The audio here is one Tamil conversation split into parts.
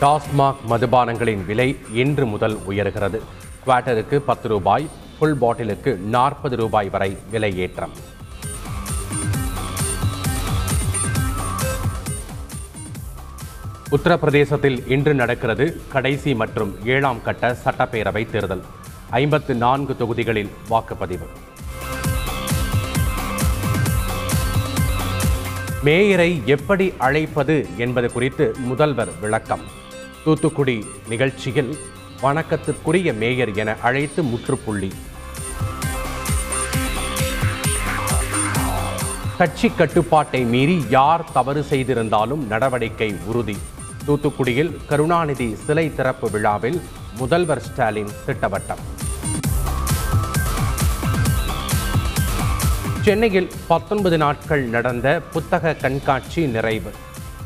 டாஸ்மாக் மதுபானங்களின் விலை இன்று முதல் உயர்கிறது. குவார்ட்டருக்கு பத்து ரூபாய் ஃபுல் பாட்டிலுக்கு நாற்பது ரூபாய் வரை விலை ஏற்றம் உத்தரப்பிரதேசத்தில் இன்று நடக்கிறது கடைசி மற்றும் ஏழாம் கட்ட சட்டப்பேரவை தேர்தல். ஐம்பத்து நான்கு தொகுதிகளில் வாக்குப்பதிவு. மேயரை எப்படி அழைப்பது என்பது குறித்து முதல்வர் விளக்கம். தூத்துக்குடி நிகழ்ச்சியில் வணக்கத்திற்குரிய மேயர் என அழைத்து முற்றுப்புள்ளி. கட்சி கட்டுப்பாட்டை மீறி யார் தவறு செய்திருந்தாலும் நடவடிக்கை உறுதி. தூத்துக்குடியில் கருணாநிதி சிலை திறப்பு விழாவில் முதல்வர் ஸ்டாலின் திட்டவட்டம். சென்னையில் பத்தொன்பது நாட்கள் நடந்த புத்தக கண்காட்சி நிறைவு.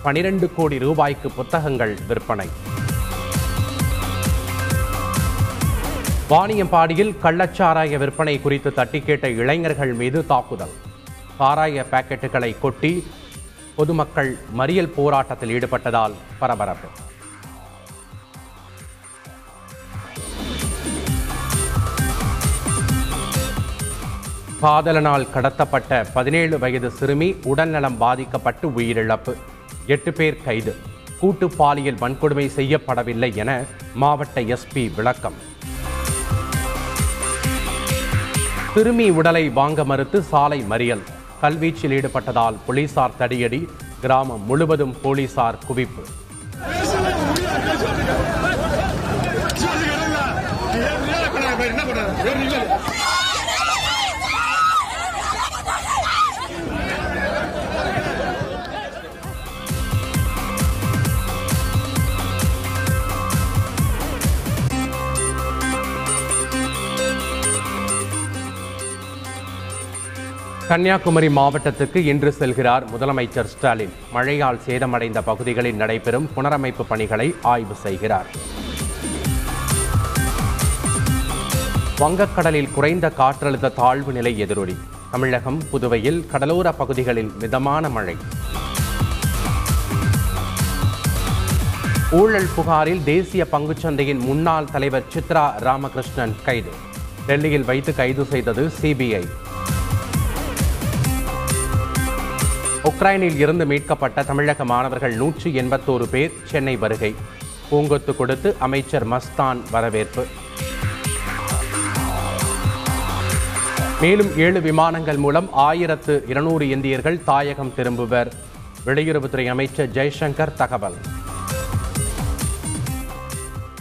பனிரெண்டு கோடி ரூபாய்க்கு புத்தகங்கள் விற்பனை. வாணியம்பாடியில் கள்ளச்சாராய விற்பனை குறித்து தட்டி கேட்ட இளைஞர்கள் மீது தாக்குதல். சாராய பாக்கெட்டுகளை கொட்டி பொதுமக்கள் மறியல் போராட்டத்தில் ஈடுபட்டதால் பரபரப்பு. காதலனால் கடத்தப்பட்ட பதினேழு வயது சிறுமி உடல்நலம் பாதிக்கப்பட்டு உயிரிழப்பு. எட்டு பேர் கைது. கூட்டு பாலியல் வன்கொடுமை செய்யப்படவில்லை என மாவட்ட எஸ்பி விளக்கம். சிறுமி உடலை வாங்க மறுத்து சாலை மறியல். கல்வீச்சில் ஈடுபட்டதால் போலீசார் தடியடி. கிராமம் முழுவதும் போலீசார் குவிப்பு. என்ன கன்னியாகுமரி மாவட்டத்துக்கு இன்று செல்கிறார் முதலமைச்சர் ஸ்டாலின். மழையால் சேதமடைந்த பகுதிகளில் நடைபெறும் புனரமைப்பு பணிகளை ஆய்வு செய்கிறார். வங்கக்கடலில் குறைந்த காற்றழுத்த தாழ்வு நிலை எதிரொலி. தமிழகம் புதுவையில் கடலோர பகுதிகளில் மிதமான மழை. ஊழல் புகாரில் தேசிய பங்குச்சந்தையின் முன்னாள் தலைவர் சித்ரா ராமகிருஷ்ணன் கைது. டெல்லியில் வைத்து கைது செய்தது சிபிஐ. உக்ரைனில் இருந்து மீட்கப்பட்ட தமிழக மாணவர்கள் நூற்றி எண்பத்தோரு பேர் சென்னை வருகை. பூங்கொத்து கொடுத்து அமைச்சர் மஸ்தான் வரவேற்பு. மேலும் ஏழு விமானங்கள் மூலம் ஆயிரத்து இருநூறு இந்தியர்கள் தாயகம் திரும்புவர். வெளியுறவுத்துறை அமைச்சர் ஜெய்சங்கர் தகவல்.